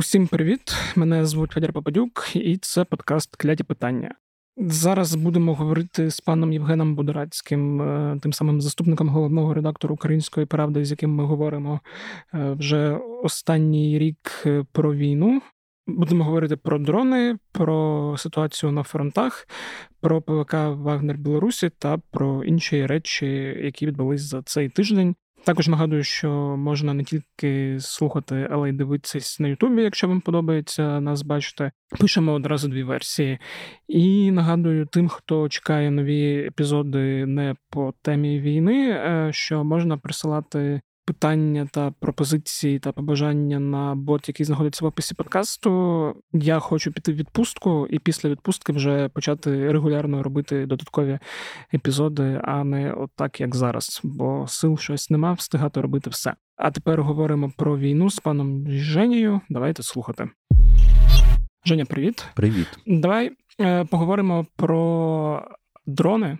Усім привіт! Мене звуть Федір Попадюк, і це подкаст Кляті питання. Зараз будемо говорити з паном Євгеном Будорацьким, е, тим самим заступником головного редактора Української правди, з яким ми говоримо е, вже останній рік е, про війну. Будемо говорити про дрони, про ситуацію на фронтах, про ПВК Вагнер Білорусі та про інші речі, які відбулись за цей тиждень. Також нагадую, що можна не тільки слухати, але й дивитися на Ютубі, якщо вам подобається нас бачити. Пишемо одразу дві версії. І нагадую тим, хто чекає нові епізоди не по темі війни, е, що можна присилати питання та пропозиції та побажання на бот, який знаходиться в описі подкасту. Я хочу піти в відпустку, і після відпустки вже почати регулярно робити додаткові епізоди, а не отак, як зараз, бо сил щось нема, встигати робити все. А тепер говоримо про війну з паном Женією. Давайте слухати. Женя, привіт. Привіт. Давай е, поговоримо про дрони.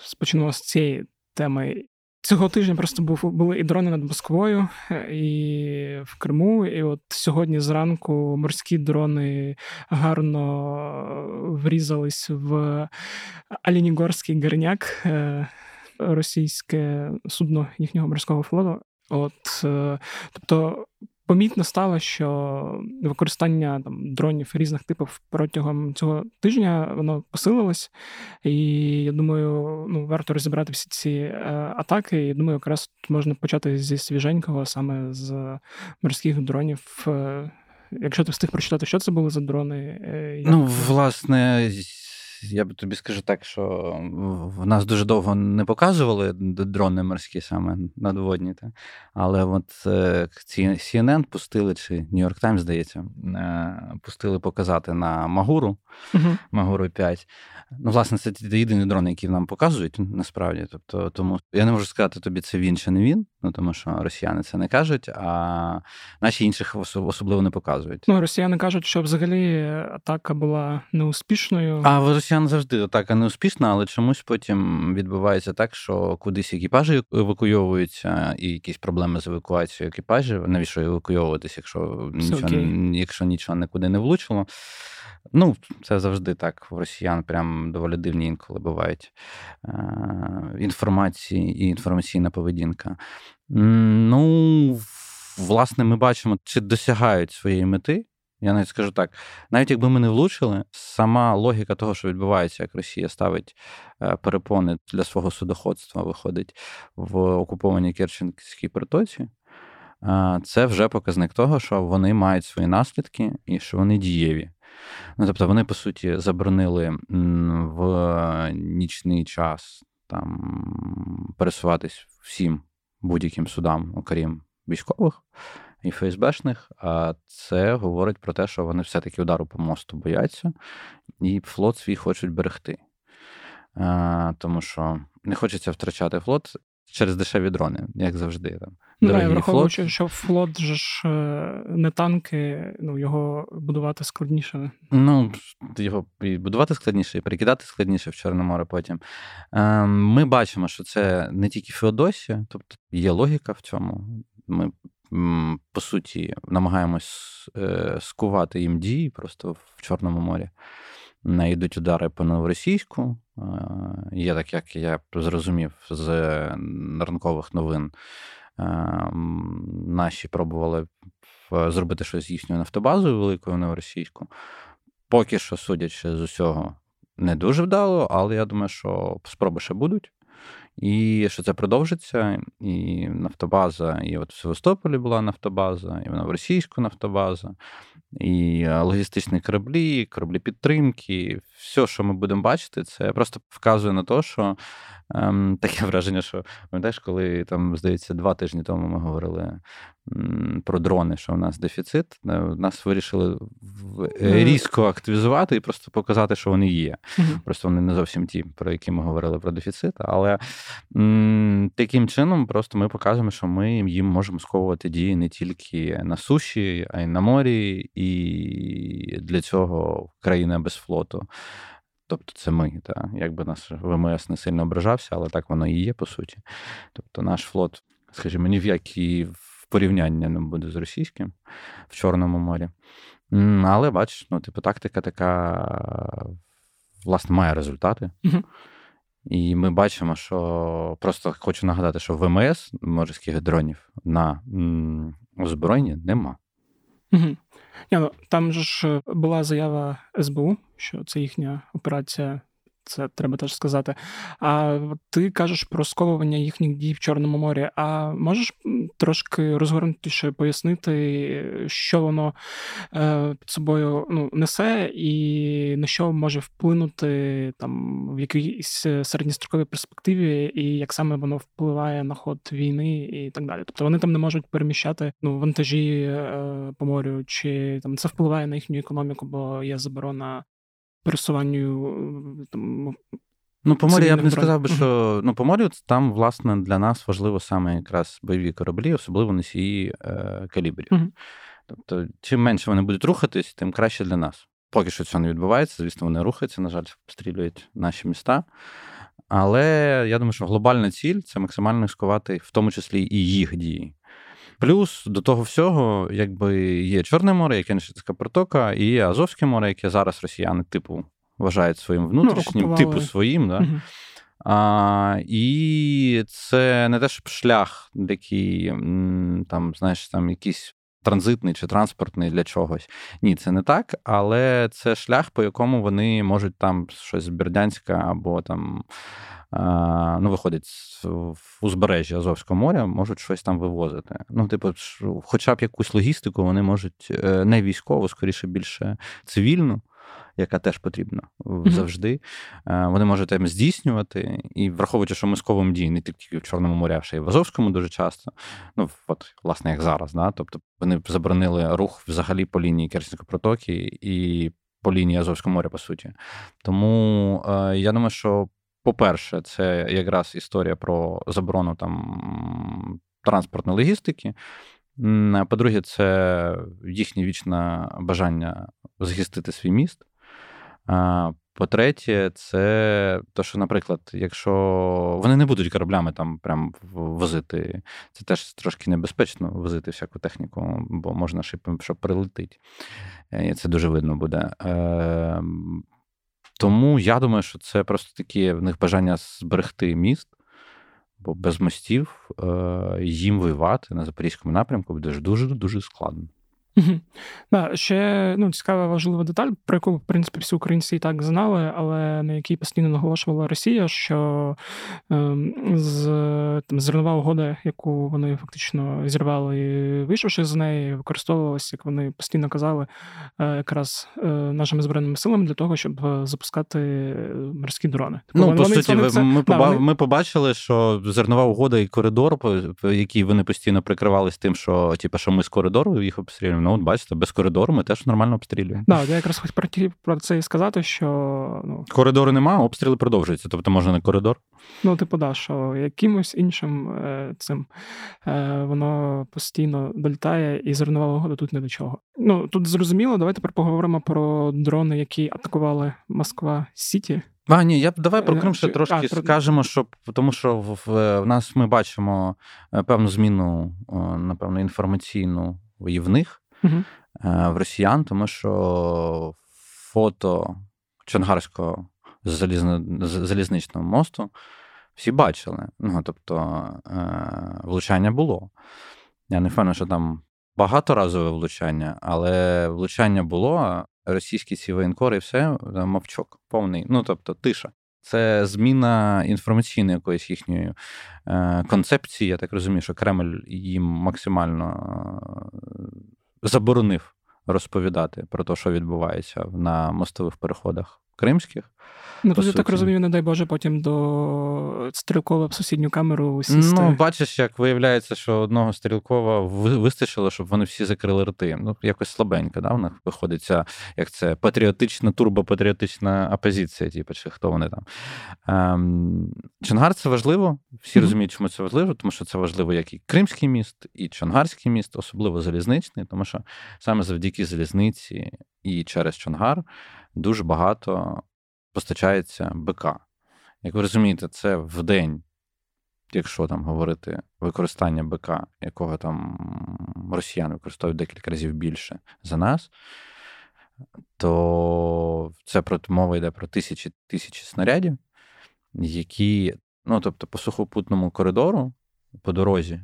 Спочнемо з цієї теми. Цього тижня просто був були і дрони над Москвою, і в Криму. І от сьогодні зранку морські дрони гарно врізались в Алінігорський горняк, е, російське судно їхнього морського флоту. От, е, тобто помітно стало, що використання там дронів різних типів протягом цього тижня воно посилилось. І я думаю, ну варто розібрати всі ці е, атаки. І думаю, якраз тут можна почати зі свіженького, саме з морських дронів. Е, якщо ти встиг прочитати, що це були за дрони? Е, як... Ну, власне, я б тобі скажу так, що в нас дуже довго не показували дрони морські саме надводні. Та? Але от е, CNN пустили, чи New York Times, здається, е, пустили показати на Магуру, Магуру 5. Ну, власне, це єдиний дрон, який нам показують насправді. Тобто, тому я не можу сказати тобі, це він чи не він, ну тому що росіяни це не кажуть, а наші інших особливо не показують. Ну, росіяни кажуть, що взагалі атака була неуспішною. А росіян завжди атака неуспішна, але чомусь потім відбувається так, що кудись екіпажі евакуйовуються, і якісь проблеми з евакуацією екіпажів. Навіщо евакуйовуватись, якщо нічого, якщо нічого нікуди не влучило? Ну, це завжди так. В росіян прям доволі дивні інколи бувають е, інформації і інформаційна поведінка. Ну, власне, ми бачимо, чи досягають своєї мети. Я навіть скажу так: навіть якби ми не влучили, сама логіка того, що відбувається, як Росія ставить е, перепони для свого судоходства, виходить в окупованій Керченській притоці. Е, це вже показник того, що вони мають свої наслідки і що вони дієві. Ну, Тобто вони, по суті, заборонили в нічний час там пересуватись всім будь-яким судам, окрім військових і ФСБшних. А це говорить про те, що вони все-таки удару по мосту бояться, і флот свій хочуть берегти. Тому що не хочеться втрачати флот через дешеві дрони, як завжди. Там. Ну, да, враховуючи, флот. що флот же ж е, не танки, ну його будувати складніше. Ну, його і будувати складніше, і перекидати складніше в Чорне море потім. Ем, ми бачимо, що це не тільки Феодосія, тобто є логіка в цьому. Ми, по суті, намагаємось е, скувати їм дії просто в Чорному морі. Йдуть удари по новоросійську. Е, є так, як я зрозумів з ранкових новин. Наші пробували зробити щось з їхньою нафтобазою великою новоросійську. Поки що, судячи з усього, не дуже вдало, але я думаю, що спроби ще будуть. І що це продовжиться, і нафтобаза, і от в Севастополі була нафтобаза, і вона в Новоросійську нафтобаза, і логістичні кораблі, кораблі підтримки. Все, що ми будемо бачити, це просто вказує на те, що ем, таке враження, що пам'ятаєш, коли там, здається, два тижні тому ми говорили про дрони, що в нас дефіцит. Е, нас вирішили е, різко активізувати і просто показати, що вони є. Просто вони не зовсім ті, про які ми говорили про дефіцит. Але таким чином просто ми показуємо, що ми їм можемо сковувати дії не тільки на суші, а й на морі, і для цього країна без флоту. Тобто це ми, так. якби наш ВМС не сильно ображався, але так воно і є, по суті. Тобто наш флот, скажімо, ні в якій порівняння не буде з російським в Чорному морі. Але бачиш, ну, типу, тактика така, власне, має результати. Угу. І ми бачимо, що просто хочу нагадати, що ВМС морських дронів на озброєнні нема. Ну, Там же ж була заява СБУ, що це їхня операція це треба теж сказати. А ти кажеш про сковування їхніх дій в Чорному морі. А можеш трошки розгорнутіше пояснити, що воно е, під собою ну, несе, і на що може вплинути там в якійсь середньостроковій перспективі, і як саме воно впливає на ход війни і так далі? Тобто вони там не можуть переміщати ну, вантажі е, по морю, чи там це впливає на їхню економіку, бо є заборона пересуванню там. Ну, по морі я б не сказав би, що ну, по морю там, власне, для нас важливо саме якраз бойові кораблі, особливо носії е, калібрів. Uh-huh. Тобто, чим менше вони будуть рухатись, тим краще для нас. Поки що цього не відбувається, звісно, вони рухаються, на жаль, обстрілюють наші міста. Але я думаю, що глобальна ціль це максимально скувати, в тому числі і їх дії. Плюс до того всього, якби є Чорне море, яке Нешицька протока, і є Азовське море, яке зараз росіяни, типу, вважають своїм ну, внутрішнім, ну, типу своїм. Да? Угу. А, І це не те, щоб шлях, який там, знаєш, там якийсь транзитний чи транспортний для чогось. Ні, це не так, але це шлях, по якому вони можуть там щось з Бердянська або там ну, виходять в узбережжя Азовського моря, можуть щось там вивозити. Ну, типу, хоча б якусь логістику вони можуть е, не військову, скоріше більше цивільну. Яка теж потрібна завжди. Mm-hmm. Вони можуть там здійснювати, і враховуючи, що ми сковуємо дії не тільки в Чорному морі, а ще й в Азовському дуже часто. Ну, от, власне, як зараз. Да? Тобто вони заборонили рух взагалі по лінії Керченської протоки і по лінії Азовського моря, по суті. Тому е, я думаю, що по-перше, це якраз історія про заборону там транспортної логістики. По-друге, це їхнє вічне бажання захистити свій міст. По-третє, це те, що, наприклад, якщо вони не будуть кораблями там прям возити, це теж трошки небезпечно возити всяку техніку, бо можна щоб прилетить. І це дуже видно буде. Тому я думаю, що це просто таке в них бажання зберегти міст, бо без мостів е, їм воювати на запорізькому напрямку буде дуже дуже складно. Да, Ще ну, цікава важлива деталь, про яку, в принципі, всі українці і так знали, але на якій постійно наголошувала Росія, що е, з там, зернова угода, яку вони фактично зірвали, вийшовши з неї, використовувалася, як вони постійно казали, е, якраз е, нашими збройними силами для того, щоб е, запускати морські дрони. Тобто, ну, вони, по суті, вони це... ми, да, вони... ми побачили, що зернова угода і коридор, який вони постійно прикривались тим, що типу, що ми з коридору їх обстрілюємо. Ну, от бачите, без коридору ми теж нормально обстрілюємо. Да, я якраз хотів про це і сказати, що ну коридору немає, обстріли продовжуються. Тобто, може, не коридор? Ну, типу, да, що якимось іншим е, цим е, воно постійно долітає, і зернова угода тут не до чого. Ну тут зрозуміло, давайте поговоримо про дрони, які атакували Москва Сіті. А, ні, я давай про е, Крим ще трошки а, скажемо, що тому що в, в, в нас ми бачимо е, певну зміну, напевно, інформаційну в них угу. в росіян, тому що фото Чонгарського залізничного мосту всі бачили. Ну, Тобто е, влучання було. Я не впевнений, що там багаторазове влучання, але влучання було. Російські ці воєнкори і все, мовчок повний. Ну, тобто, тиша. Це зміна інформаційної якоїсь їхньої е, концепції. Я так розумію, що Кремль їм максимально заборонив розповідати про те, що відбувається на мостових переходах кримських. Ну, тут я так розумію, не дай Боже, потім до стрілкова в сусідню камеру сісти. Ну, бачиш, як виявляється, що одного стрілкова вистачило, щоб вони всі закрили рти. Ну, якось слабенько, да, в них виходить ця, як це патріотична, турбопатріотична опозиція, типу, чи хто вони там. Ем, Чонгар це важливо. Всі mm-hmm. розуміють, чому це важливо, тому що це важливо як і Кримський міст, і Чонгарський міст, особливо залізничний, тому що саме завдяки залізниці і через Чонгар дуже багато постачається БК. Як ви розумієте, це в день якщо там говорити використання БК, якого там росіяни використовують декілька разів більше за нас, то це мова йде про тисячі тисячі снарядів, які, ну тобто, по сухопутному коридору, по дорозі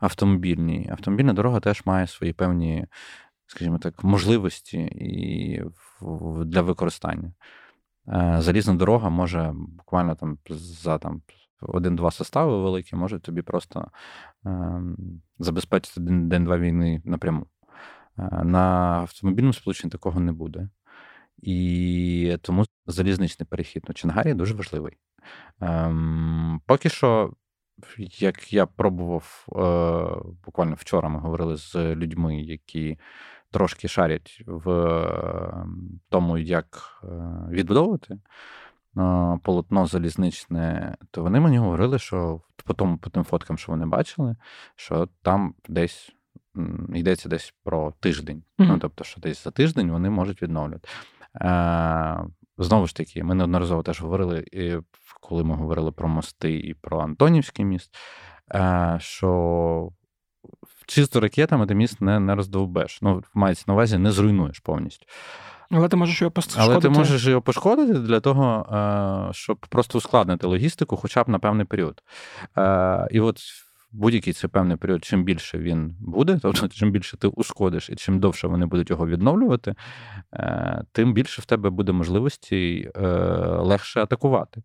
автомобільній, автомобільна дорога теж має свої певні, скажімо так, можливості і для використання. Е, залізна дорога може буквально там за там один-два состави великі, можуть тобі просто е, забезпечити день-два війни напряму. Е, на автомобільному сполученні такого не буде. І тому залізничний перехід на Чангарі дуже важливий. Ем, Поки що, як я пробував, е, буквально вчора ми говорили з людьми, які трошки шарять в ем, тому, як е, відбудовувати полотно залізничне, то вони мені говорили, що по тому по тим фоткам, що вони бачили, що там десь йдеться десь про тиждень. Mm-hmm. Ну, тобто, що десь за тиждень вони можуть відновлювати. Е, Знову ж таки, ми неодноразово теж говорили, коли ми говорили про мости і про Антонівський міст, е, що чисто ракетами ти міст не не роздовбеш. Ну, мається на увазі, не зруйнуєш повністю. Але ти можеш його пошкодити. Але ти можеш його пошкодити для того, е, щоб просто ускладнити логістику, хоча б на певний період. Е, і от будь-який цей певний період, чим більше він буде, тобто чим більше ти ушкодиш і чим довше вони будуть його відновлювати, е, тим більше в тебе буде можливості легше атакувати.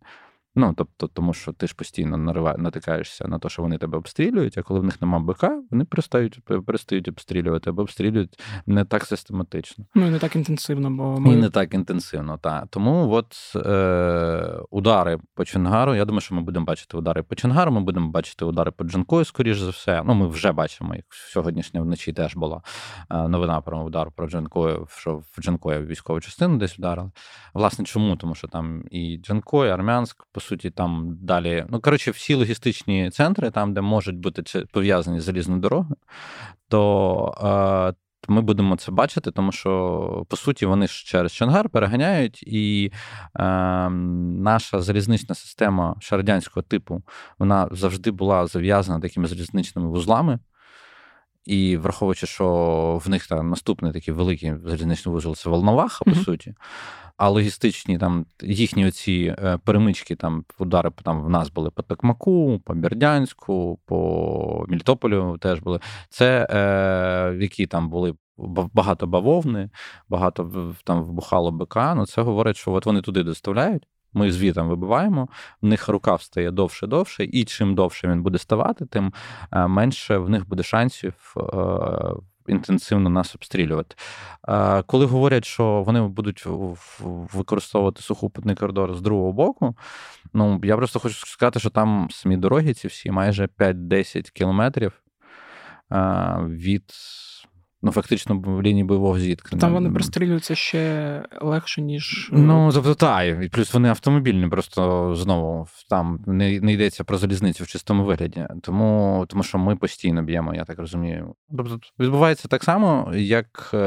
Ну, тобто, тому що ти ж постійно нарива... натикаєшся на те, що вони тебе обстрілюють, а коли в них нема БК, вони перестають перестають обстрілювати або обстрілюють не так систематично. Ну і не так інтенсивно, бо ми... І не так інтенсивно, так. Тому от е... удари по Чонгару, я думаю, що ми будемо бачити удари по Чонгару, ми будемо бачити удари по Джанкою, скоріш за все. Ну, ми вже бачимо, як сьогоднішня вночі теж була е, новина про удар про Джанкою, що в Джанкою військову частину десь вдарили. Власне, чому? Тому що там і Джанкой, і Армянськ суті, там далі. Ну, коротше, всі логістичні центри, там, де можуть бути пов'язані з залізною дорогою, то. Е, ми будемо це бачити, тому що по суті вони ж через Чонгар переганяють, і е, наша залізнична система ще типу вона завжди була зав'язана такими залізничними вузлами. І враховуючи, що в них там наступний такий великий залізничний вузол це Волноваха, по mm-hmm. суті а логістичні там їхні оці е, перемички, там удари там в нас були по Токмаку, по Бердянську, по Мілітополю теж були. Це е, які там були. Багато бавовни, багато там вбухало БК. Ну це говорить, що от вони туди доставляють. Ми звітом вибиваємо, в них рукав стає довше-довше, і чим довше він буде ставати, тим е, менше в них буде шансів інтенсивно нас обстрілювати. Коли говорять, що вони будуть використовувати сухопутний коридор з другого боку, ну я просто хочу сказати, що там самі дороги ці всі майже 5-10 кілометрів від ну фактично в лінії бойового зіткнення. Там вони прострілюються ще легше, ніж. Ну, тобто, так, і плюс вони автомобільні, просто знову там не не йдеться про залізницю в чистому вигляді. Тому тому що ми постійно б'ємо, я так розумію. Тобто відбувається так само, як е,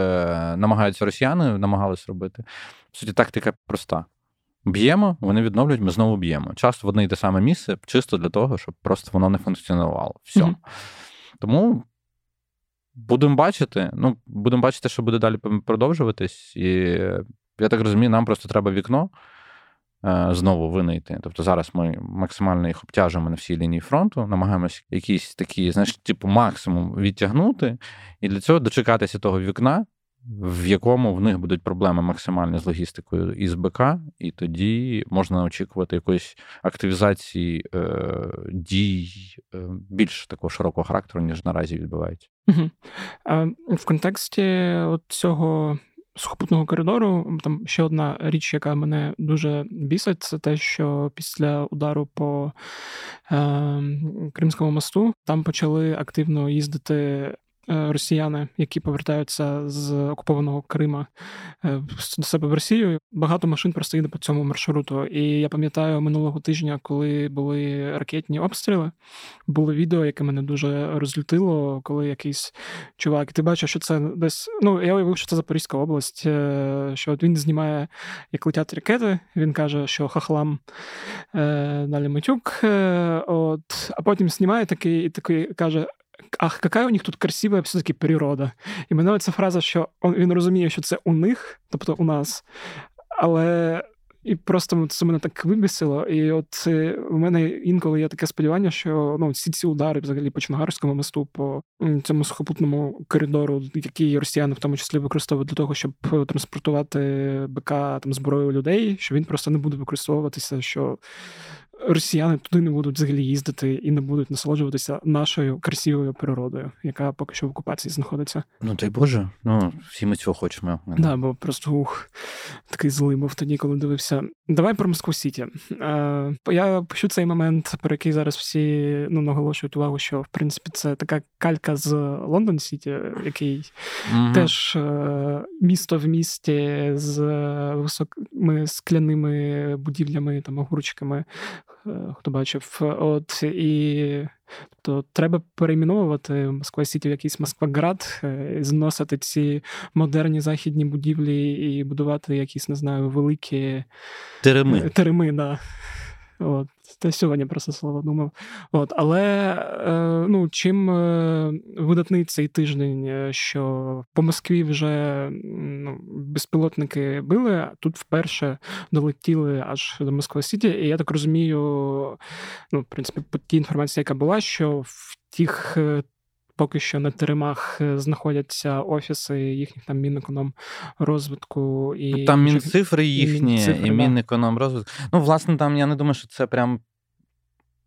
намагаються росіяни, намагались робити. В суті, тактика проста. Б'ємо, вони відновлюють, ми знову б'ємо. Часто в одне й те саме місце, чисто для того, щоб просто воно не функціонувало. Все. Mm-hmm. Тому Будемо бачити. Ну, будемо бачити, що буде далі продовжуватись. І я так розумію, нам просто треба вікно е, знову винайти. Тобто зараз ми максимально їх обтяжуємо на всій лінії фронту, намагаємось якісь такі, знаєш, типу, максимум відтягнути, і для цього дочекатися того вікна, в якому в них будуть проблеми максимальні з логістикою і з БК, і тоді можна очікувати якоїсь активізації е, дій е, більш такого широкого характеру, ніж наразі відбувається. Угу. В контексті цього сухопутного коридору там ще одна річ, яка мене дуже бісить, це те, що після удару по е, Кримському мосту там почали активно їздити росіяни, які повертаються з окупованого Крима е, до себе в Росію. Багато машин просто їде по цьому маршруту. І я пам'ятаю минулого тижня, коли були ракетні обстріли, було відео, яке мене дуже розлютило, коли якийсь чувак, ти бачиш, що це десь. Ну, я уявив, що це Запорізька область, що от він знімає, як летять ракети. Він каже, що хахлам далі матюк. От, а потім знімає такий і такий каже: Ах, яка у них тут красива все-таки природа. І мене ця фраза, що він розуміє, що це у них, тобто у нас, але. І просто це мене так вибісило. І от у мене інколи є таке сподівання, що ну, всі ці удари взагалі по Чонгарському мосту, по цьому сухопутному коридору, який росіяни в тому числі використовують для того, щоб транспортувати БК там зброю людей, що він просто не буде використовуватися. що росіяни туди не будуть взагалі їздити і не будуть насолоджуватися нашою красивою природою, яка поки що в окупації знаходиться. Ну дай Боже, ну всі ми цього хочемо. Да, бо просто ух, такий злий був тоді, коли дивився. Давай про Москву Сіті. Е, Я пишу цей момент, про який зараз всі ну, наголошують увагу, що в принципі це така калька з Лондон Сіті, який mm теж е, місто в місті з високими скляними будівлями, там огурчиками. Е, хто бачив. От і тобто треба перейменовувати Москва Сіті в якийсь Москваград, е, зносити ці модерні західні будівлі і будувати якісь, не знаю, великі тереми. Е, тереми, да. От. Та сьогодні це слово думав. От, Але е, ну, чим е, видатний цей тиждень, е, що по Москві вже ну, безпілотники били, а тут вперше долетіли аж до Москва Сіті. І я так розумію, ну, в принципі, по тій інформації, яка була, що в тих. Поки що на теремах знаходяться офіси їхніх там Мінекономрозвитку і ну, там мінцифри їхні, і, мінцифри, і Мінекономрозвитку. Ну, власне, там я не думаю, що це прям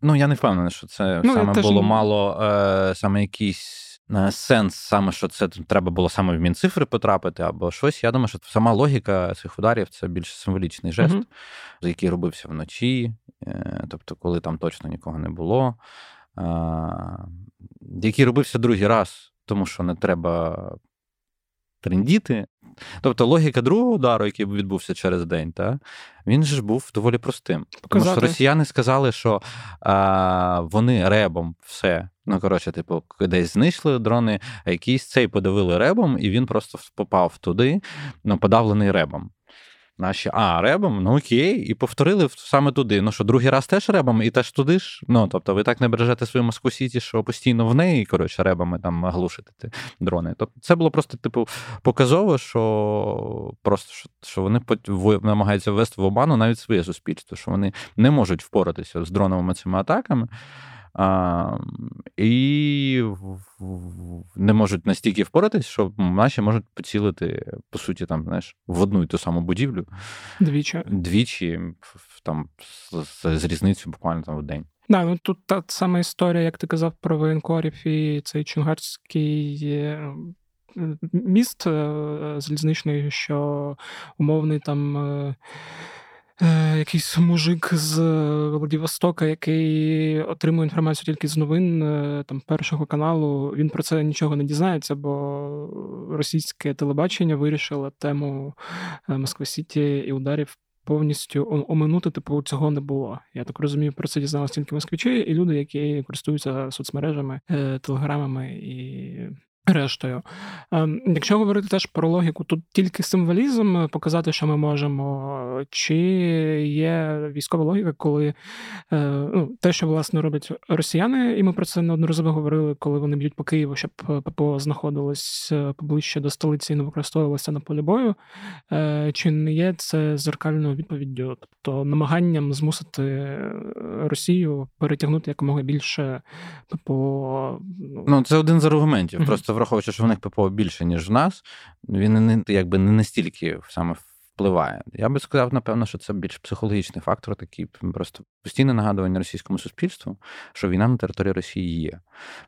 Ну, я не впевнений, що це ну, саме було не... мало е, саме якийсь е, сенс, саме що це треба було саме в Мінцифри потрапити, або щось. Я думаю, що сама логіка цих ударів це більш символічний жест, uh який робився вночі, е, тобто, коли там точно нікого не було, е, який робився другий раз, тому що не треба трендіти. Тобто логіка другого удару, який відбувся через день, та, він ж був доволі простим. Показати. Тому що росіяни сказали, що а, вони ребом все. Ну, коротше, типу, десь знайшли дрони, а якийсь цей подавили ребом, і він просто попав туди, ну, подавлений ребом наші а, ребом, ну окей, і повторили саме туди. Ну що, другий раз теж ребом, і теж туди ж. Ну, тобто, ви так не бережете свою Москву Сіті, що постійно в неї, коротше, ребами там глушите дрони. Тобто, це було просто, типу, показово, що просто що, що вони намагаються ввести в обману навіть своє суспільство, що вони не можуть впоратися з дроновими цими атаками. А, І не можуть настільки впоратись, що наші можуть поцілити, по суті, там, знаєш, в одну і ту саму будівлю. Двічі. Двічі, там, з, з різницею буквально там в день. Да, ну тут та сама історія, як ти казав про воєнкорів і цей чунгарський е, міст е, залізничний, що умовний там. Е, Е, якийсь мужик з Владивостока, який отримує інформацію тільки з новин е, там першого каналу. Він про це нічого не дізнається, бо російське телебачення вирішило тему е, Москва Сіті і ударів. Повністю оминути, типу, цього не було. Я так розумію, про це дізналися тільки москвичі і люди, які користуються соцмережами, телеграмами і Рештою, ем, якщо говорити теж про логіку, тут тільки символізм е, показати, що ми можемо, чи є військова логіка, коли е, ну, те, що власне роблять росіяни, і ми про це неодноразово говорили, коли вони б'ють по Києву, щоб е, ППО знаходилось поближче до столиці і не використовувалося на полі бою, чи не є це зеркальною відповіддю, тобто намаганням змусити Росію перетягнути якомога більше ППО? Ну, ну це один з аргументів. Просто враховуючи, що в них ППО більше, ніж в нас, він не якби не настільки саме впливає. Я би сказав, напевно, що це більш психологічний фактор, такий просто постійне нагадування російському суспільству, що війна на території Росії є.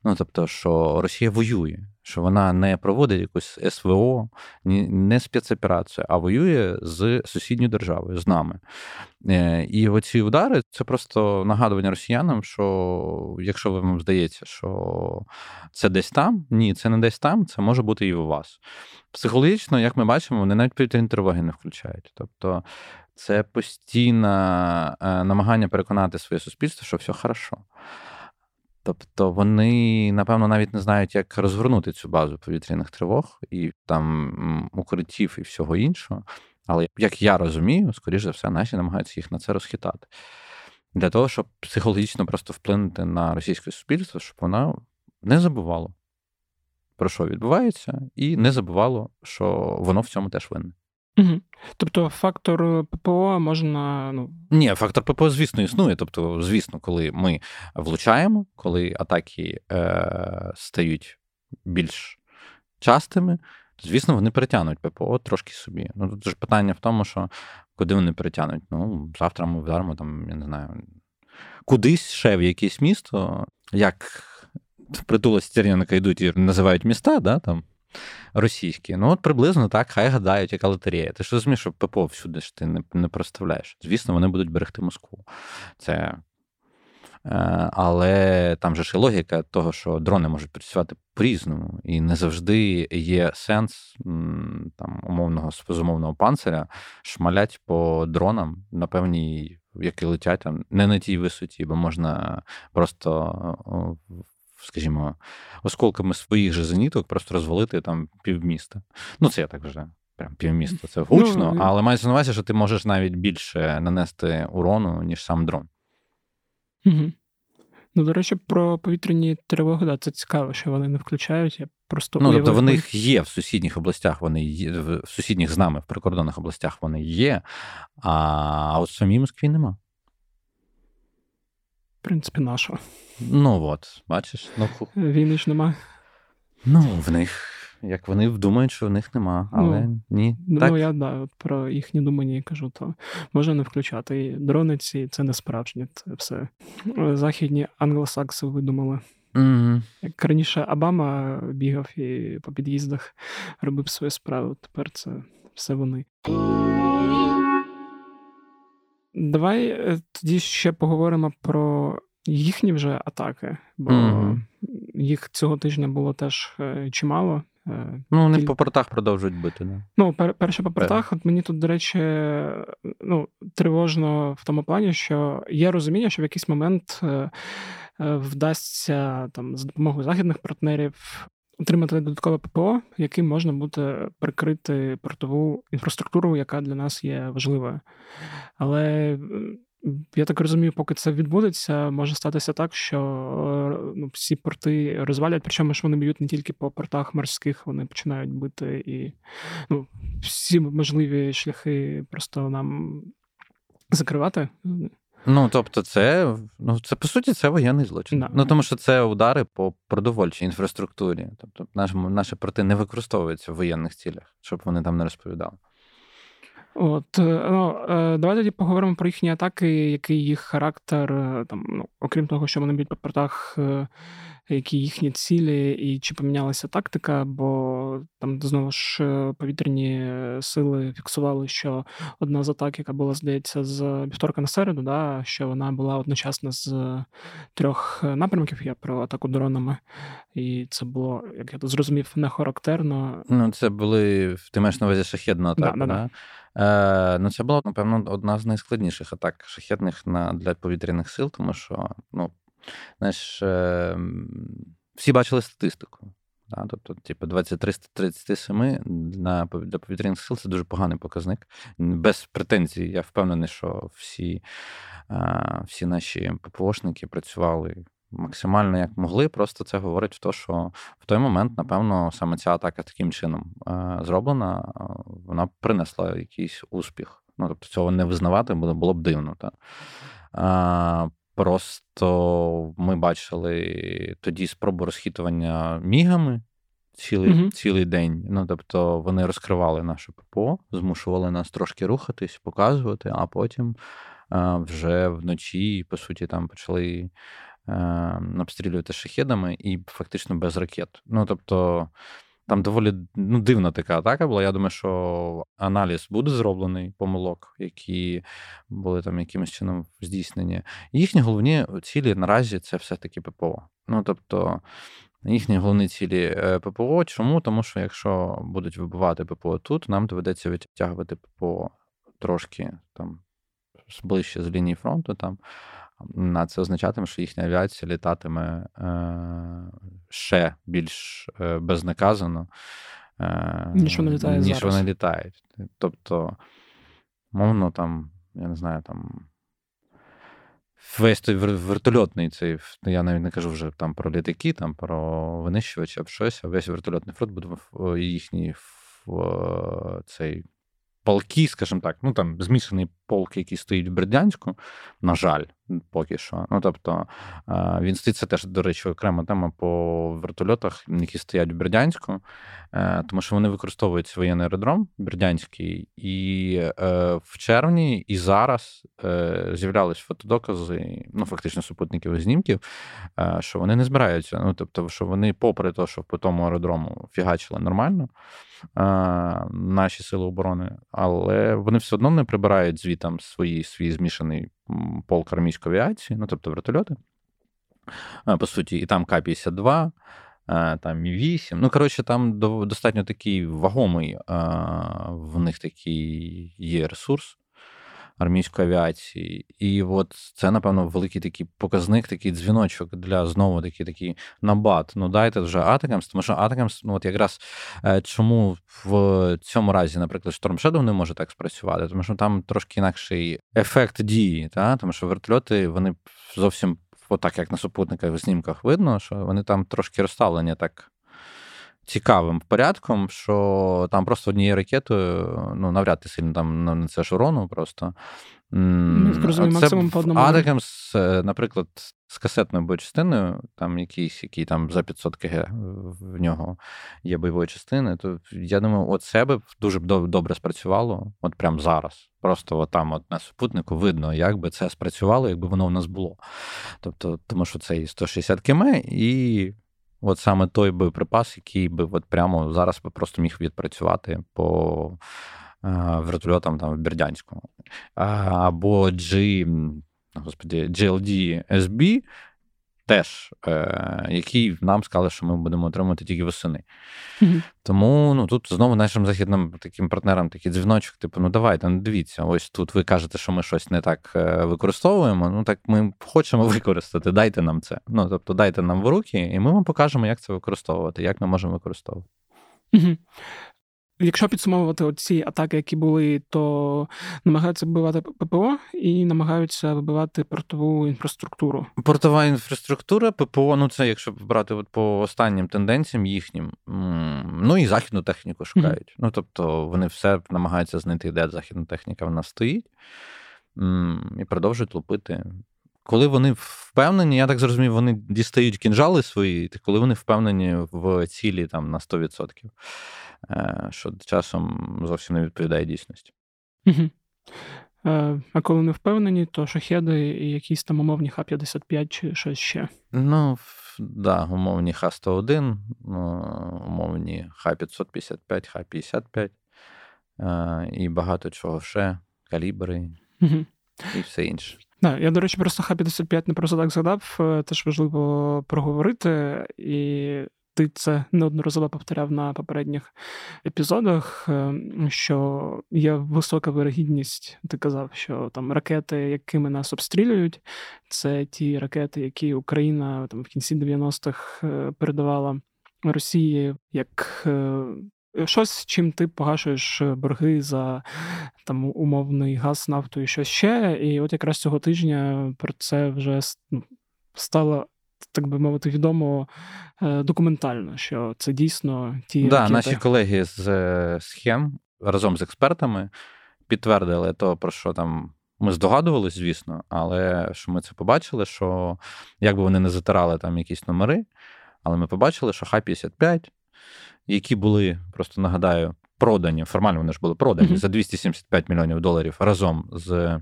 Ну тобто, що Росія воює. Що вона не проводить якусь СВО, не спецоперацію, а воює з сусідньою державою, з нами. Е, і оці удари це просто нагадування росіянам, що якщо вам здається, що це десь там, ні, це не десь там, це може бути і у вас. Психологічно, як ми бачимо, вони навіть тривоги не включають. Тобто це постійне намагання переконати своє суспільство, що все хорошо. Тобто вони, напевно, навіть не знають, як розгорнути цю базу повітряних тривог і там укриттів і всього іншого. Але як я розумію, скоріш за все, наші намагаються їх на це розхитати. Для того, щоб психологічно просто вплинути на російське суспільство, щоб воно не забувало, про що відбувається, і не забувало, що воно в цьому теж винне. Угу. Тобто фактор ППО можна. ну... Ні, фактор ППО, звісно, існує. Тобто, звісно, коли ми влучаємо, коли атаки е, стають більш частими, то, звісно, вони перетягнуть ППО трошки собі. Ну тут ж питання в тому, що куди вони перетягнуть? Ну, завтра ми вдаримо там, я не знаю, кудись ще в якесь місто, як притула Стерняника йдуть і називають міста, да, там російські. Ну, от приблизно так, хай гадають, яка лотерея. Ти ж розумієш, що ППО всюди ж ти не не проставляєш. Звісно, вони будуть берегти Москву. Це. Е, але там же ж і логіка того, що дрони можуть працювати по-різному, і не завжди є сенс там умовного безумовного панциря шмалять по дронам на певній, які летять там не на тій висоті, бо можна просто скажімо, осколками своїх же зеніток просто розвалити там півміста. Ну, це я так вже. Прям півміста. Це гучно, ну, але мається на увазі, що ти можеш навіть більше нанести урону, ніж сам дрон. Угу. Ну, до речі, про повітряні тривоги, да, це цікаво, що вони не включають. Я просто Ну, тобто, в них є в сусідніх областях, вони є, в сусідніх з нами в прикордонних областях вони є, а от в самій Москві нема. В принципі, нашого. Ну от, бачиш, ну війни ж нема. Ну, в них, як вони думають, що в них нема, але ну, ні. Ну, так? я да, про їхні думання кажу, то можна не включати. І дрони ці це не справжні, це все. Західні англосакси видумали. Mm-hmm. Як раніше Обама бігав і по під'їздах робив свою справу, тепер це все вони. Давай е, тоді ще поговоримо про їхні вже атаки, бо mm-hmm. їх цього тижня було теж е, чимало. Е, ну, вони Тіль... по портах продовжують бити. Не? Ну, пер- перше по портах, от мені тут, до речі, ну, тривожно в тому плані, що є розуміння, що в якийсь момент вдасться там за допомогою західних партнерів отримати додаткове ППО, яким можна буде прикрити портову інфраструктуру, яка для нас є важливою. Але я так розумію, поки це відбудеться, може статися так, що ну, всі порти розвалять, причому ж вони б'ють не тільки по портах морських, вони починають бити і ну, всі можливі шляхи просто нам закривати. Ну, тобто, це ну, це по суті це воєнний злочин. Да. Ну тому що це удари по продовольчій інфраструктурі. Тобто, наші, наші порти не використовуються в воєнних цілях, щоб вони там не розповідали. От, е, ну, е, Давай тоді поговоримо про їхні атаки, який їх характер, е, там, ну, окрім того, що вони б'ють по портах які їхні цілі, і чи помінялася тактика, бо там знову ж е, повітряні сили фіксували, що одна з атак, яка була, здається, з вівторка на середу, да, що вона була одночасно з трьох напрямків. Я про атаку дронами, і це було, як я зрозумів, не характерно. Ну, це були ти маєш на увазі шахідну атаку, да? да, да. Е, Ну, це була, напевно, одна з найскладніших атак шахетних на для повітряних сил, тому що ну, знаєш, ем, всі бачили статистику. Да? Тобто, типу, 2337 на для повітряних сил це дуже поганий показник. Без претензій, я впевнений, що всі всі наші ППОшники працювали максимально як могли. Просто це говорить в те, що в той момент, напевно, саме ця атака таким чином зроблена, вона принесла якийсь успіх. Ну, тобто, цього не визнавати було б дивно. Так? Просто ми бачили тоді спробу розхитування мігами цілий mm цілий день. Ну, тобто вони розкривали наше ППО, змушували нас трошки рухатись, показувати, а потім а, вже вночі, по суті, там почали обстрілювати шахедами і фактично без ракет. Ну тобто. Там доволі ну, дивна така атака була. Я думаю, що аналіз буде зроблений помилок, які були там якимось чином здійснені. Їхні головні цілі наразі це все-таки ППО. Ну тобто, їхні головні цілі е, ППО. Чому? Тому що якщо будуть вибивати ППО тут, нам доведеться відтягувати ППО трошки там ближче з лінії фронту. там. А це означатиме, що їхня авіація літатиме е, ще більш е, безнаказано, е, ніж вони літають. Ніж зараз. вони літають. Тобто, мовно, там, я не знаю, там. Весь той вертольотний цей, я навіть не кажу вже там про літаки, там про винищувачі або щось, а весь вертольотний фронт буде їхній цей полки, скажімо так, ну там змішаний полк, який стоїть в Бердянську, на жаль, поки що. Ну тобто він стоїть це теж, до речі, окрема тема по вертольотах, які стоять в Бердянську, е, тому що вони використовують воєнний аеродром Бердянський, і е, в червні і зараз е, з'являлись фотодокази, ну фактично супутників знімків, що вони не збираються. Ну тобто, що вони, попри те, що по тому аеродрому фігачили нормально. Наші сили оборони, але вони все одно не прибирають звітам свої свій змішаний полк армійської авіації, ну тобто вертольоти. По суті, і там К-52, там Мі-8. Ну, коротше, там достатньо такий вагомий в них такий є ресурс армійської авіації. І от це, напевно, великий такий показник, такий дзвіночок для знову таки такий набат. Ну, дайте вже Атакамс, тому що Атакамс, ну от якраз е, чому в цьому разі, наприклад, Shadow не може так спрацювати, тому що там трошки інакший ефект дії, та? тому що вертольоти вони зовсім. Отак, як на супутниках в знімках видно, що вони там трошки розставлені так цікавим порядком, що там просто однією ракетою, ну, навряд ти сильно там на це ж урону просто. Ну, розумію, максимум по одному. Адекамс, наприклад, з касетною боєчастиною, там якийсь, який там за 500 КГ в нього є бойової частини, то я думаю, от себе дуже добре спрацювало, от прямо зараз. Просто от там от на супутнику видно, як би це спрацювало, якби воно в нас було. Тобто, тому що це і 160 км, і От саме той боєприпас, який би от прямо зараз би просто міг відпрацювати по е, вертольотам там в Бердянську. Або G, господи, GLD SB, теж, е, який нам сказали, що ми будемо отримувати тільки восени. Mm-hmm. Тому ну, тут знову нашим західним таким партнерам такий дзвіночок, типу, ну давайте, ну дивіться, ось тут ви кажете, що ми щось не так е, використовуємо. Ну так ми хочемо використати, дайте нам це. Ну, тобто, дайте нам в руки, і ми вам покажемо, як це використовувати, як ми можемо використовувати. Mm-hmm. Якщо підсумовувати ці атаки, які були, то намагаються вбивати ППО і намагаються вибивати портову інфраструктуру. Портова інфраструктура, ППО, ну це якщо брати от по останнім тенденціям їхнім, ну і західну техніку шукають. Mm-hmm. Ну тобто вони все намагаються знайти, де західна техніка в нас стоїть, і продовжують лупити. Коли вони впевнені, я так зрозумів, вони дістають кінжали свої, коли вони впевнені в цілі там на 100%. Е, що часом зовсім не відповідає дійсності. Угу. А коли не впевнені, то шахеди і якісь там умовні Х-55 чи щось ще. Ну, да, умовні Х-101, умовні Х-555, Х-55 і багато чого ще, калібри угу. і все інше. Да, я, до речі, просто Х-55 не просто так згадав, е, теж важливо проговорити. І ти це неодноразово повторяв на попередніх епізодах, е, що є висока вирогідність, ти казав, що там ракети, якими нас обстрілюють, це ті ракети, які Україна там в кінці 90-х е, передавала Росії як. Е, щось, чим ти погашуєш борги за там умовний газ, нафту і щось ще. І от якраз цього тижня про це вже ну, стало так би мовити, відомо е, документально, що це дійсно ті. Да, ракети. Наші колеги з е, схем разом з експертами підтвердили то, про що там. Ми здогадувалися, звісно, але що ми це побачили, що як би вони не затирали там якісь номери, але ми побачили, що Х-55, які були, просто нагадаю, продані, формально вони ж були продані mm-hmm. за 275 мільйонів доларів разом з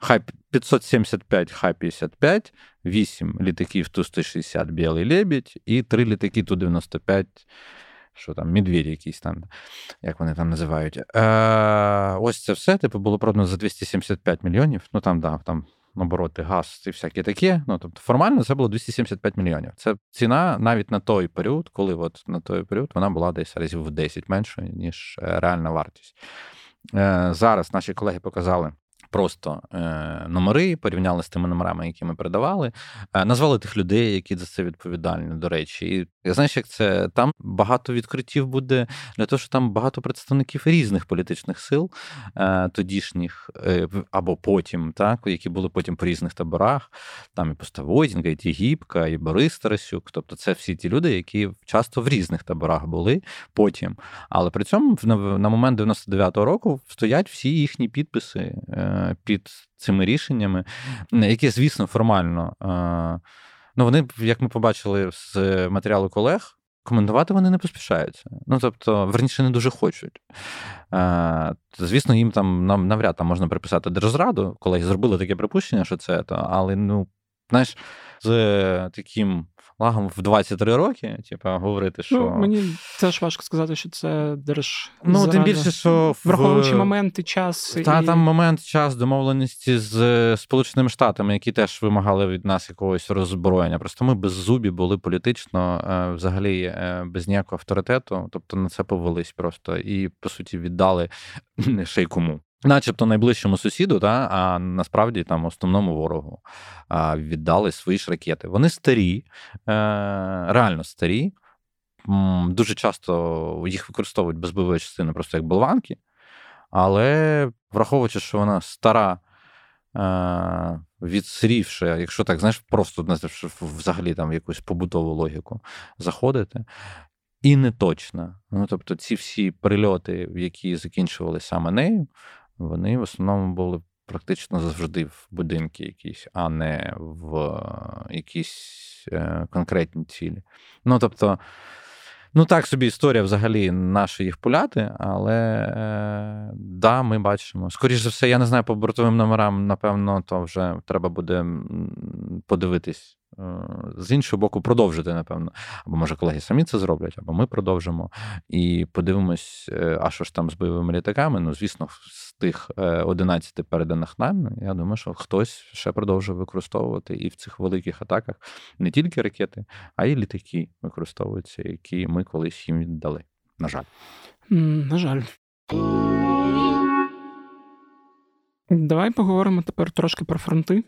Х-575, Х-55, 8 літаків Ту-160 Білий Лебідь і 3 літаки Ту-95, що там, Медведь якийсь там, як вони там називають. Е, Ось це все, типу, було продано за 275 мільйонів. Ну там, да, там обороти, газ і всяке таке. Ну, тобто, формально це було 275 мільйонів. Це ціна навіть на той період, коли от на той період вона була десь разів в 10 меншою, ніж е, реальна вартість. Е, зараз наші колеги показали просто е, номери, порівняли з тими номерами, які ми передавали, е, назвали тих людей, які за це відповідальні, до речі. І знаєш, як це там багато відкриттів буде для того, що там багато представників різних політичних сил, е, тодішніх або потім, так, які були потім по різних таборах. Там і Поставодінка, і Тігіпка, і Борис Тарасюк. Тобто, це всі ті люди, які часто в різних таборах були потім. Але при цьому на момент 99-го року стоять всі їхні підписи під цими рішеннями, які, звісно, формально. Ну, вони, як ми побачили з матеріалу колег, коментувати вони не поспішаються. Ну, тобто, верніше, не дуже хочуть. Звісно, їм там навряд там можна приписати держзраду, колеги зробили таке припущення, що це, то, але ну, знаєш, з таким лагом в 23 роки, типа, говорити, ну, що. Ну, Мені теж важко сказати, що це держ. Ну, тим більше, що. Враховуючи в... момент і час. Та і... там момент, час домовленості з Сполученими Штатами, які теж вимагали від нас якогось роззброєння. Просто ми без зубі були політично, е, взагалі е, без ніякого авторитету. Тобто на це повелись просто і, по суті, віддали ще й кому начебто найближчому сусіду, та, а насправді там основному ворогу а, віддали свої ж ракети. Вони старі, е, реально старі. Дуже часто їх використовують без бойової частини, просто як болванки. Але враховуючи, що вона стара, е, відсрівша, якщо так, знаєш, просто взагалі там в якусь побутову логіку заходити. І не точна. Ну, тобто, ці всі прильоти, які закінчували саме нею, вони в основному були практично завжди в будинки якісь, а не в якісь е, конкретні цілі. Ну, тобто, ну так собі історія взагалі наша їх пуляти, але е, да, ми бачимо. Скоріше за все, я не знаю, по бортовим номерам, напевно, то вже треба буде подивитись. Е, з іншого боку, продовжити, напевно. Або може колеги самі це зроблять, або ми продовжимо і подивимось, а що ж там з бойовими літаками. Ну, звісно, тих 11 е, переданих нам, я думаю, що хтось ще продовжує використовувати і в цих великих атаках не тільки ракети, а й літаки використовуються, які ми колись їм віддали. На жаль. На жаль. Давай поговоримо тепер трошки про фронти.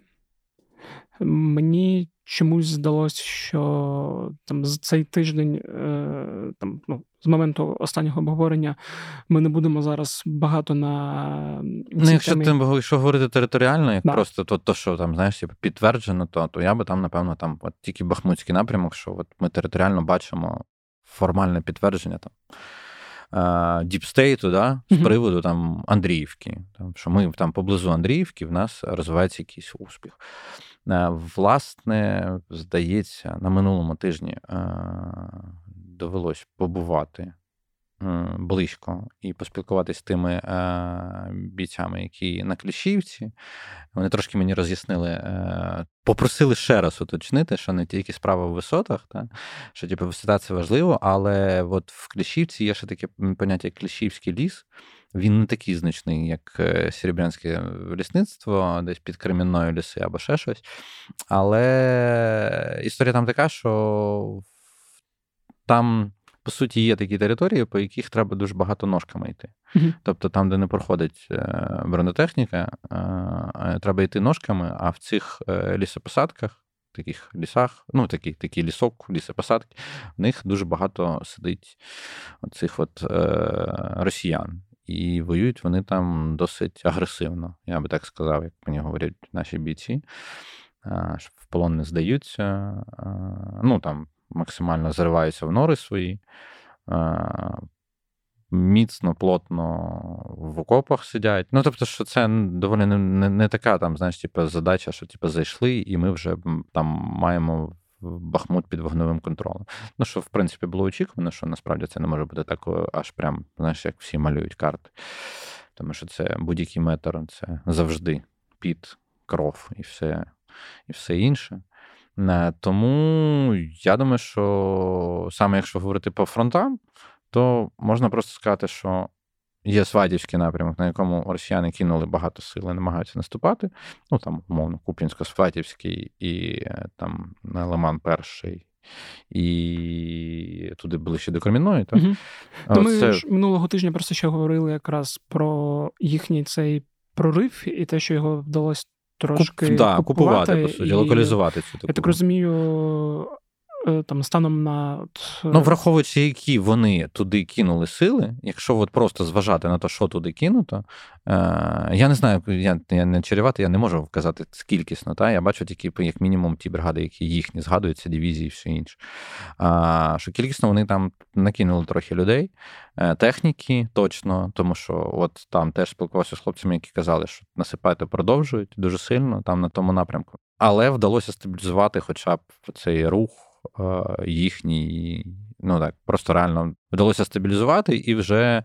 Мені чомусь здалося, що там за цей тиждень, е, там, ну, з моменту останнього обговорення, ми не будемо зараз багато на. Ну, якщо темі... ти якщо говорити територіально, як да. просто то, то, що там, знаєш, типу, підтверджено, то то я би там, напевно, там от тільки Бахмутський напрямок, що от ми територіально бачимо формальне підтвердження там. Діпстейту, да, з приводу там Андріївки. Там, Що ми там поблизу Андріївки в нас розвивається якийсь успіх. Е, власне, здається, на минулому тижні е, довелось побувати е, близько і поспілкуватися з тими бійцями, які на Кліщівці. Вони трошки мені роз'яснили, попросили ще раз уточнити, що не тільки справа в висотах, та, що типу, висота це важливо, але от в Кліщівці є ще таке поняття як Кліщівський ліс. Він не такий значний, як е, Серебрянське лісництво, десь під Кремінною ліси або ще щось. Але історія там така, що там, по суті, є такі території, по яких треба дуже багато ножками йти. Mm-hmm. Тобто там, де не проходить е, бронетехніка, е, треба йти ножками, а в цих лісопосадках. Таких лісах, ну такий такий лісок, лісопосадки, в них дуже багато сидить оцих от е, росіян і воюють вони там досить агресивно, я би так сказав, як мені говорять наші бійці. В полон не здаються, ну там максимально зариваються в нори свої, міцно, плотно в окопах сидять. Ну, тобто, що це доволі не не, не така там, знаєш, типу, задача, що типу, зайшли, і ми вже там маємо Бахмут під вогневим контролем. Ну, що, в принципі, було очікувано, що насправді це не може бути так, аж прям, знаєш, як всі малюють карти. Тому що це будь-який метр, це завжди під кров і все, і все інше. Е, тому я думаю, що саме якщо говорити по фронтам, то можна просто сказати, що є Сватівський напрямок, на якому росіяни кинули багато сил і намагаються наступати. Ну там, умовно, Куп'янсько-Сватівський і е, там Лиман Перший. І туди ближче до Кремінної. Так? Угу. Ми Це... ж минулого тижня просто ще говорили якраз про їхній цей прорив і те, що його вдалося трошки Куп, да, купувати, купувати по суті, локалізувати цю таку. Я так розумію, там станом на ну, е, враховуючи, які вони туди кинули сили, якщо от просто зважати на те, що туди кинуто, е, я не знаю, я я не чарівати, я не можу вказати кількісно. Та? Я бачу тільки, як мінімум, ті бригади, які їхні згадуються, дивізії і все інше. А, Що кількісно вони там накинули трохи людей, техніки точно, тому що от там теж спілкувався з хлопцями, які казали, що насипати продовжують дуже сильно там на тому напрямку. Але вдалося стабілізувати хоча б цей рух. Е, їхній, ну так, просто реально вдалося стабілізувати, і вже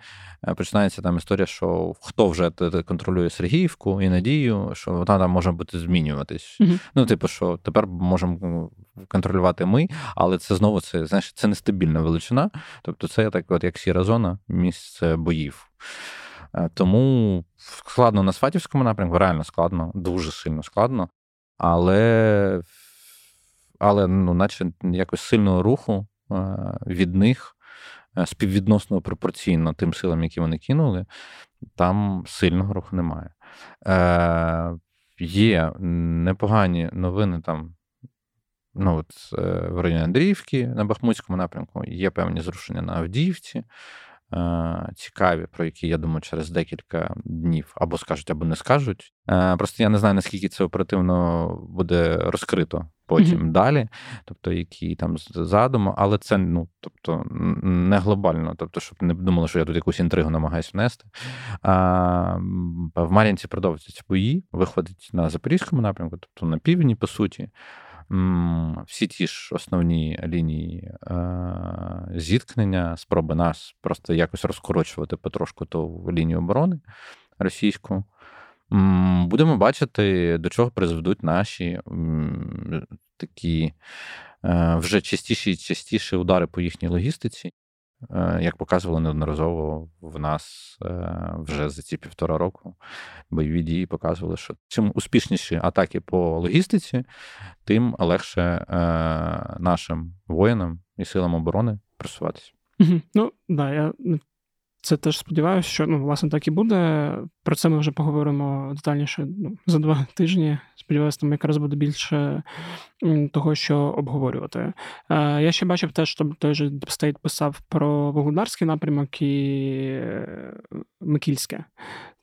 е, починається там історія, що хто вже контролює Сергіївку і Надію, що вона там може бути змінюватись. mm Ну, типу, що тепер можемо контролювати ми, але це знову це знаєш, це нестабільна величина. Тобто, це так, от як сіра зона, місце боїв. Е, тому складно на Сватівському напрямку, реально складно, дуже сильно складно. Але але ну, наче якось сильного руху е, від них е, співвідносно пропорційно тим силам, які вони кинули, там сильного руху немає. Е, Є непогані новини там. Ну, от е, В районі Андріївки на Бахмутському напрямку є певні зрушення на Авдіївці. Цікаві, про які, я думаю, через декілька днів або скажуть, або не скажуть. Просто я не знаю, наскільки це оперативно буде розкрито потім mm-hmm. далі, тобто які там задуми, але це ну, тобто, не глобально, тобто, щоб не думали, що я тут якусь інтригу намагаюся внести. А, В Мар'янці продовжуються бої, виходить на Запорізькому напрямку, тобто на півдні, по суті. Всі ті ж основні лінії зіткнення, спроби нас просто якось розкорочувати потрошку ту лінію оборони російську. Будемо бачити, до чого призведуть наші такі е, вже частіші і частіші удари по їхній логістиці, е, як показували неодноразово в нас е, вже за ці півтора року. Бойові дії показували, що чим успішніші атаки по логістиці, тим легше нашим воїнам і силам оборони просуватися. Ну, да, я це теж сподіваюся, що ну, власне так і буде. Про це ми вже поговоримо детальніше ну, за два тижні. Сподіваюся, там якраз буде більше того, що обговорювати. Е, Я ще бачив теж, що той же Стейт писав про Вугледарський напрямок і е, Микільське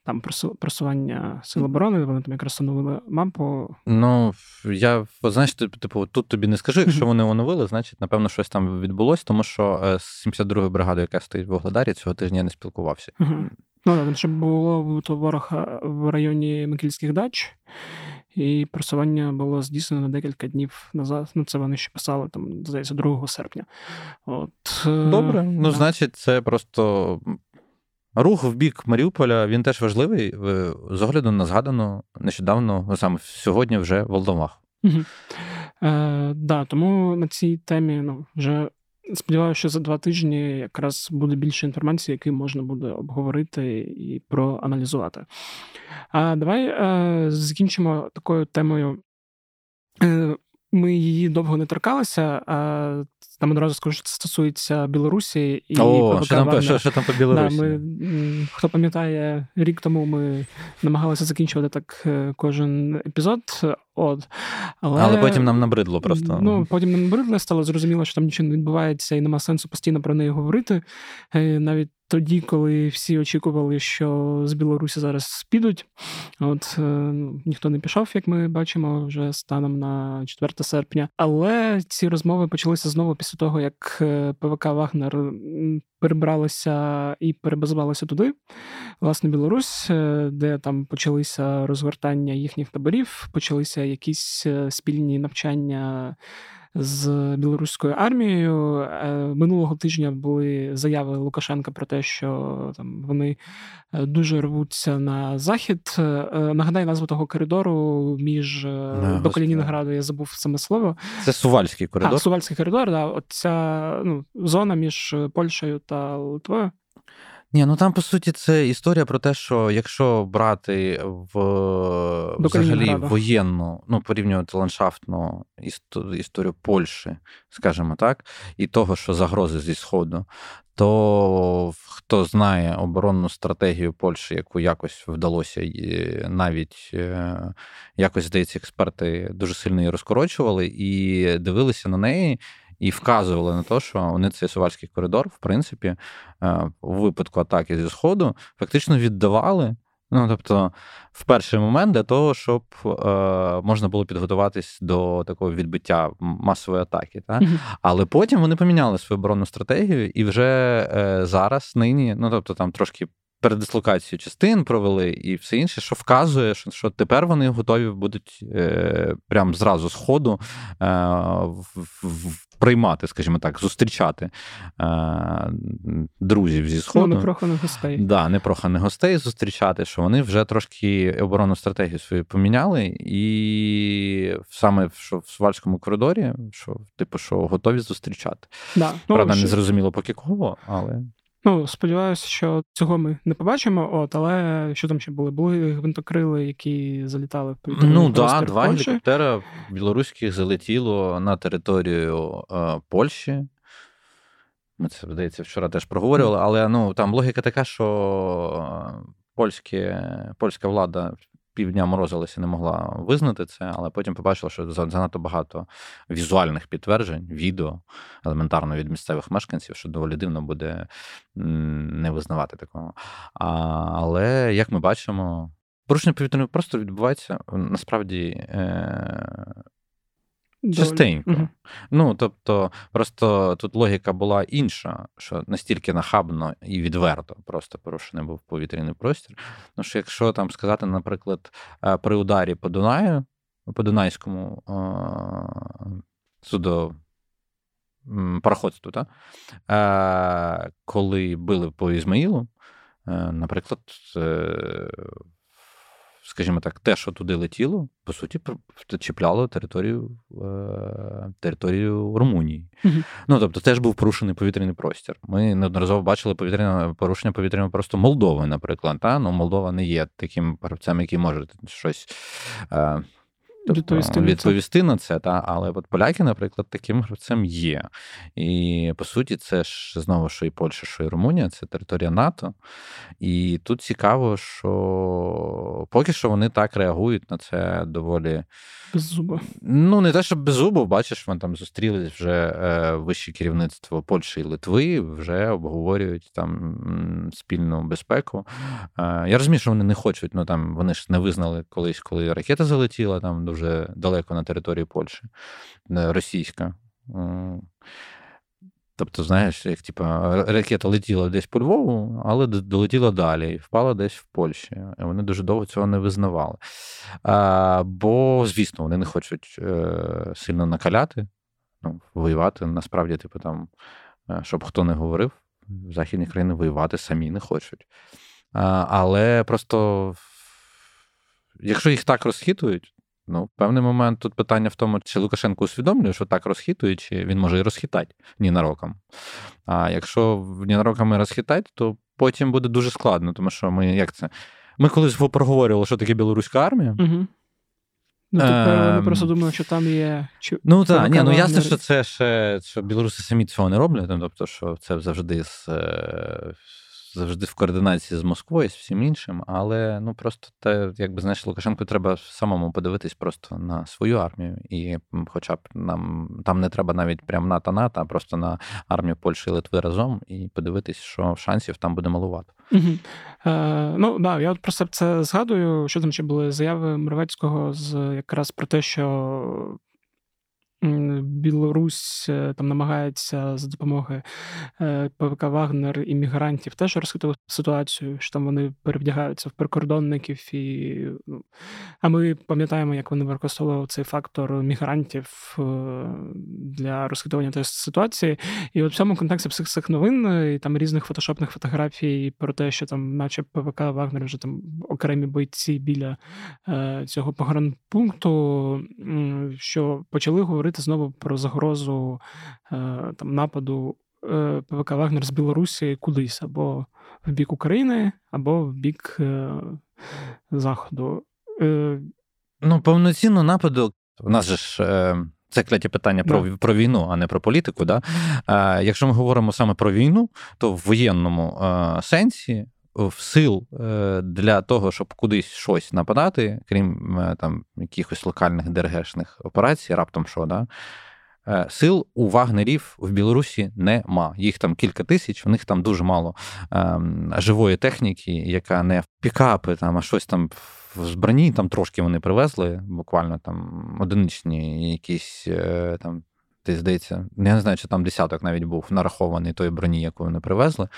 там просування сил оборони, вони там якраз встановили мапу. Ну, я знаєш, типу, тут тобі не скажу, якщо вони оновили, значить, напевно, щось там відбулося, тому що е, з 72-ї бригади, яка стоїть в Оглядарі, цього тижня я не спілкувався. Ну, так, щоб було то ворог в районі Микільських дач. І просування було здійснено на декілька днів назад. Ну, це вони ще писали там, здається, 2 серпня. От, е, Добре, ну, да. значить, це просто Рух в бік Маріуполя він теж важливий з огляду на згадану нещодавно, саме сьогодні вже Волдомах. Угу. Е, тому на цій темі ну, вже сподіваюся, що за два тижні якраз буде більше інформації, які можна буде обговорити і проаналізувати. А давай е, закінчимо такою темою. Е, ми її довго не торкалися, там одразу скажу, що це стосується Білорусі і О, що там, що, що там по Білорусі? Да, ми, Хто пам'ятає, рік тому ми намагалися закінчувати так е, кожен епізод. От. Але але потім нам набридло просто. Ну, Потім нам набридло, стало зрозуміло, що там нічого не відбувається і нема сенсу постійно про неї говорити. Е, навіть тоді, коли всі очікували, що з Білорусі зараз підуть, от е, ну, ніхто не пішов, як ми бачимо, вже станом на 4 серпня. Але ці розмови почалися знову після того, як е, ПВК Вагнер перебралися і перебазувалися туди, власне, Білорусь, е, де там почалися розгортання їхніх таборів, почалися якісь спільні навчання з білоруською армією. Е, минулого тижня були заяви Лукашенка про те, що там вони е, дуже рвуться на захід. Нагадай назву того коридору між Не, до Калінінграду, я забув саме слово. Це Сувальський коридор. А, Сувальський коридор, да. Оця ну, зона між Польщею та Литвою. Ні, ну там по суті це історія про те, що якщо брати в взагалі воєнну, ну порівнювати ландшафтну історію Польщі, скажімо так, і того, що загрози зі Сходу, то хто знає оборонну стратегію Польщі, яку якось вдалося навіть е, якось здається, експерти дуже сильно її розкорочували і дивилися на неї і вказували на те, що вони цей сувальський коридор, в принципі, е, у випадку атаки зі Сходу, фактично віддавали. Ну, тобто, в перший момент для того, щоб е, можна було підготуватись до такого відбиття масової атаки. Та? Mm-hmm. Але потім вони поміняли свою оборонну стратегію, і вже е, зараз, нині, ну тобто там трошки передислокацію частин провели і все інше, що вказує, що що тепер вони готові будуть е, прям зразу з ходу е, в, в, приймати, скажімо так, зустрічати е, друзів зі сходу. Ну, непроханих гостей. Да, непроханих гостей зустрічати, що вони вже трошки оборонну стратегію свою поміняли, і саме що в Свальському коридорі, що типу, що готові зустрічати. Да. Ну, Правда, не зрозуміло поки кого, але. Ну, сподіваюся, що цього ми не побачимо. От, але що там ще були? Були гвинтокрили, які залітали в повітря. Ну да, два гелікоптера білоруських залетіло на територію е, Польщі. Ми це здається вчора теж проговорювали, але ну там логіка така, що польське, польська влада півдня морозилася, не могла визнати це, але потім побачила, що занадто багато візуальних підтверджень, відео елементарно від місцевих мешканців, що доволі дивно буде не визнавати такого. А, Але як ми бачимо, порушення повітряного просто відбувається насправді. Е- Частенько. Угу. Ну, тобто, просто тут логіка була інша, що настільки нахабно і відверто просто порушений був повітряний простір. Ну що, якщо там сказати, наприклад, е, при ударі по Дунаю, по Дунайському судо пароходству, та, е, коли били по Ізмаїлу, е, наприклад, скажімо так, те, що туди летіло, по суті, чіпляло територію е, територію Румунії. Угу. Ну тобто, теж був порушений повітряний простір. Ми неодноразово бачили повітряне порушення повітряного простору Молдови, наприклад. Та? Ну, Молдова не є таким гравцем, який може щось. Е, відповісти, відповісти на це, та але от поляки, наприклад, таким гравцем є. І по суті, це ж знову що і Польща, що і Румунія, це територія НАТО. І тут цікаво, що поки що вони так реагують на це доволі беззубо. Ну, не те, щоб беззубо, бачиш, вони там зустрілись вже е, вище керівництво Польщі і Литви, вже обговорюють там спільну безпеку. Е, я розумію, що вони не хочуть, ну там вони ж не визнали колись, коли ракета залетіла там дуже далеко на території Польщі, е, російська. Тобто, знаєш, як типа ракета летіла десь по Львову, але долетіла далі і впала десь в Польщі. Вони дуже довго цього не визнавали. А, Бо, звісно, вони не хочуть е, сильно накаляти, ну, воювати. Насправді, типу, там, е, щоб хто не говорив, західні країни воювати самі не хочуть. А, Але просто, якщо їх так розхитують, Ну, певний момент тут питання в тому, чи Лукашенко усвідомлює, що так розхитує, чи він може і розхитати ненароком. А якщо ненароками розхитати, то потім буде дуже складно, тому що ми як це? Ми колись проговорювали, що таке білоруська армія. Угу. Ну, тепер ем, просто думають, що там є. Ну так, ні, ну ясно, що це ще що білоруси самі цього не роблять, ну, тобто, що це завжди з е, завжди в координації з Москвою, з всім іншим, але ну просто те, якби знаєш, Лукашенку треба самому подивитись просто на свою армію, і хоча б нам там не треба навіть прям НАТО НАТО, а просто на армію Польщі і Литви разом, і подивитись, що шансів там буде малувато. Угу. Е, Ну да, я от просто це згадую, що там ще були заяви Мровецького з якраз про те, що Білорусь е, там намагається за допомогою е, ПВК Вагнер іммігрантів теж розхитувати ситуацію, що там вони перевдягаються в прикордонників, і ну, а ми пам'ятаємо, як вони використовували цей фактор мігрантів для розхитування тієї ситуації. І от в цьому контексті всіх цих новин і там різних фотошопних фотографій про те, що там, наче ПВК Вагнер, вже там окремі бойці біля цього погранпункту, що почали говорити знову про загрозу е, там нападу е, ПВК Вагнер з Білорусі кудись або в бік України, або в бік е, Заходу. Ну, повноцінно нападу. У нас же ж. Це кляті питання про yeah. про війну, а не про політику. Да? Е, Якщо ми говоримо саме про війну, то в воєнному е, сенсі сил е, для того, щоб кудись щось нападати, крім е, там якихось локальних ДРГшних операцій, раптом що, да, е, сил у вагнерів в Білорусі нема. Їх там кілька тисяч, у них там дуже мало ем, живої техніки, яка не в пікапи, там, а щось там в збранні, там трошки вони привезли, буквально там одиничні якісь там ти здається, я не знаю, чи там десяток навіть був нарахований тої броні, яку вони привезли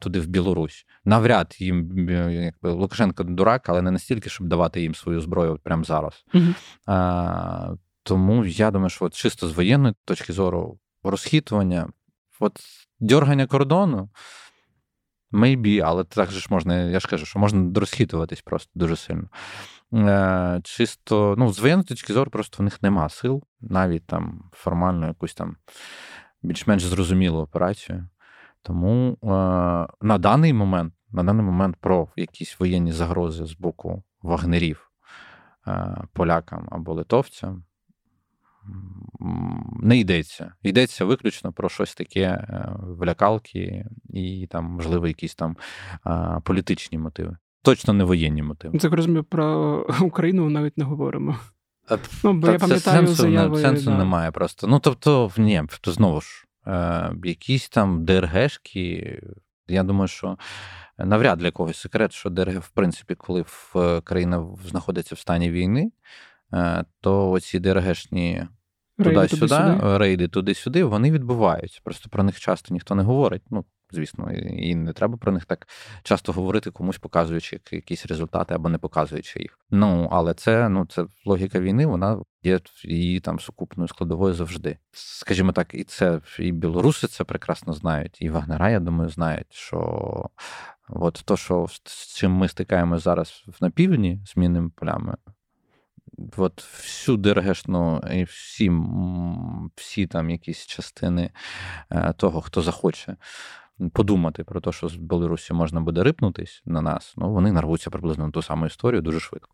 туди в Білорусь. Навряд їм якби Лукашенко дурак, але не настільки, щоб давати їм свою зброю прямо зараз. А, Тому я думаю, що от чисто з воєнної точки зору розхитування, от дьоргання кордону. Maybe, але так же ж можна, я ж кажу, що можна розхитуватись просто дуже сильно. Е, чисто, ну, з воєнної точки зору, просто в них нема сил, навіть там формально якусь там більш-менш зрозумілу операцію. Тому е, на даний момент, на даний момент про якісь воєнні загрози з боку вагнерів е, полякам або литовцям не йдеться. Йдеться виключно про щось таке влякалки і там, можливо, якісь там політичні мотиви. Точно не воєнні мотиви. Це розумію, про Україну навіть не говоримо. Ну, бо Та я пам'ятаю сенсу, заяви... сенсу да. немає просто. Ну, тобто, ні, знову ж, е, якісь там ДРГшки, я думаю, що навряд для когось секрет, що ДРГ, в принципі, коли в країна знаходиться в стані війни, е, то оці ДРГшні туди-сюди, рейди туди-сюди, вони відбуваються. Просто про них часто ніхто не говорить. Ну, звісно, і не треба про них так часто говорити, комусь показуючи якісь результати або не показуючи їх. Ну але це ну це логіка війни, вона є її там сукупною складовою завжди. Скажімо так, і це і білоруси це прекрасно знають, і Вагнера, я думаю, знають, що от то, що з чим ми стикаємося зараз на півдні змінними полями. От всю ДРГшну і всі всі там якісь частини е, того, хто захоче подумати про те, що з Білорусі можна буде рипнутись на нас, ну вони нарвуться приблизно на ту саму історію дуже швидко.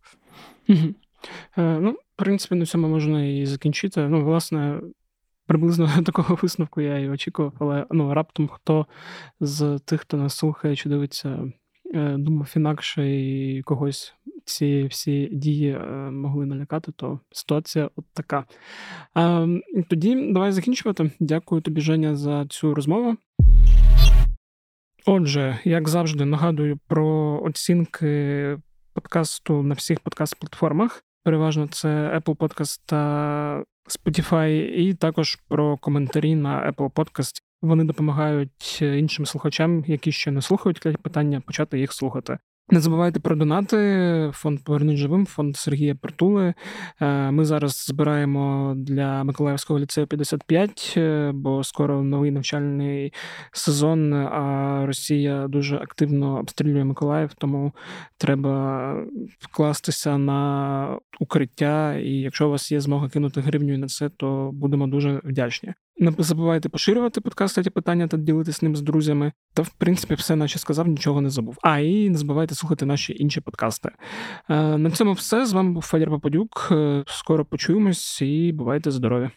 Е, ну, в принципі, на цьому можна і закінчити. Ну, власне, приблизно такого висновку я і очікував, але ну, раптом хто з тих, хто нас слухає чи дивиться, е, думав інакше і когось. Ці всі дії е, могли налякати, то ситуація от така. Тоді давай закінчувати. Дякую тобі, Женя, за цю розмову. Отже, як завжди, нагадую про оцінки подкасту на всіх подкаст-платформах. Переважно це Apple Podcast та Spotify, і також про коментарі на Apple Podcast. Вони допомагають іншим слухачам, які ще не слухають питання, почати їх слухати. Не забувайте про донати. Фонд «Повернуть живим, фонд Сергія Притули. Е, ми зараз збираємо для Миколаївського ліцею 55, е, бо скоро новий навчальний сезон. А Росія дуже активно обстрілює Миколаїв, тому треба вкластися на укриття. І якщо у вас є змога кинути гривню на це, то будемо дуже вдячні. Не забувайте поширювати подкаст ті питання та ділитися ним з друзями. Та, в принципі, все, наче сказав, нічого не забув. А і не забувайте слухати наші інші подкасти. Е, на цьому все. З вами був Федір Попадюк. Е, скоро почуємось і бувайте здорові!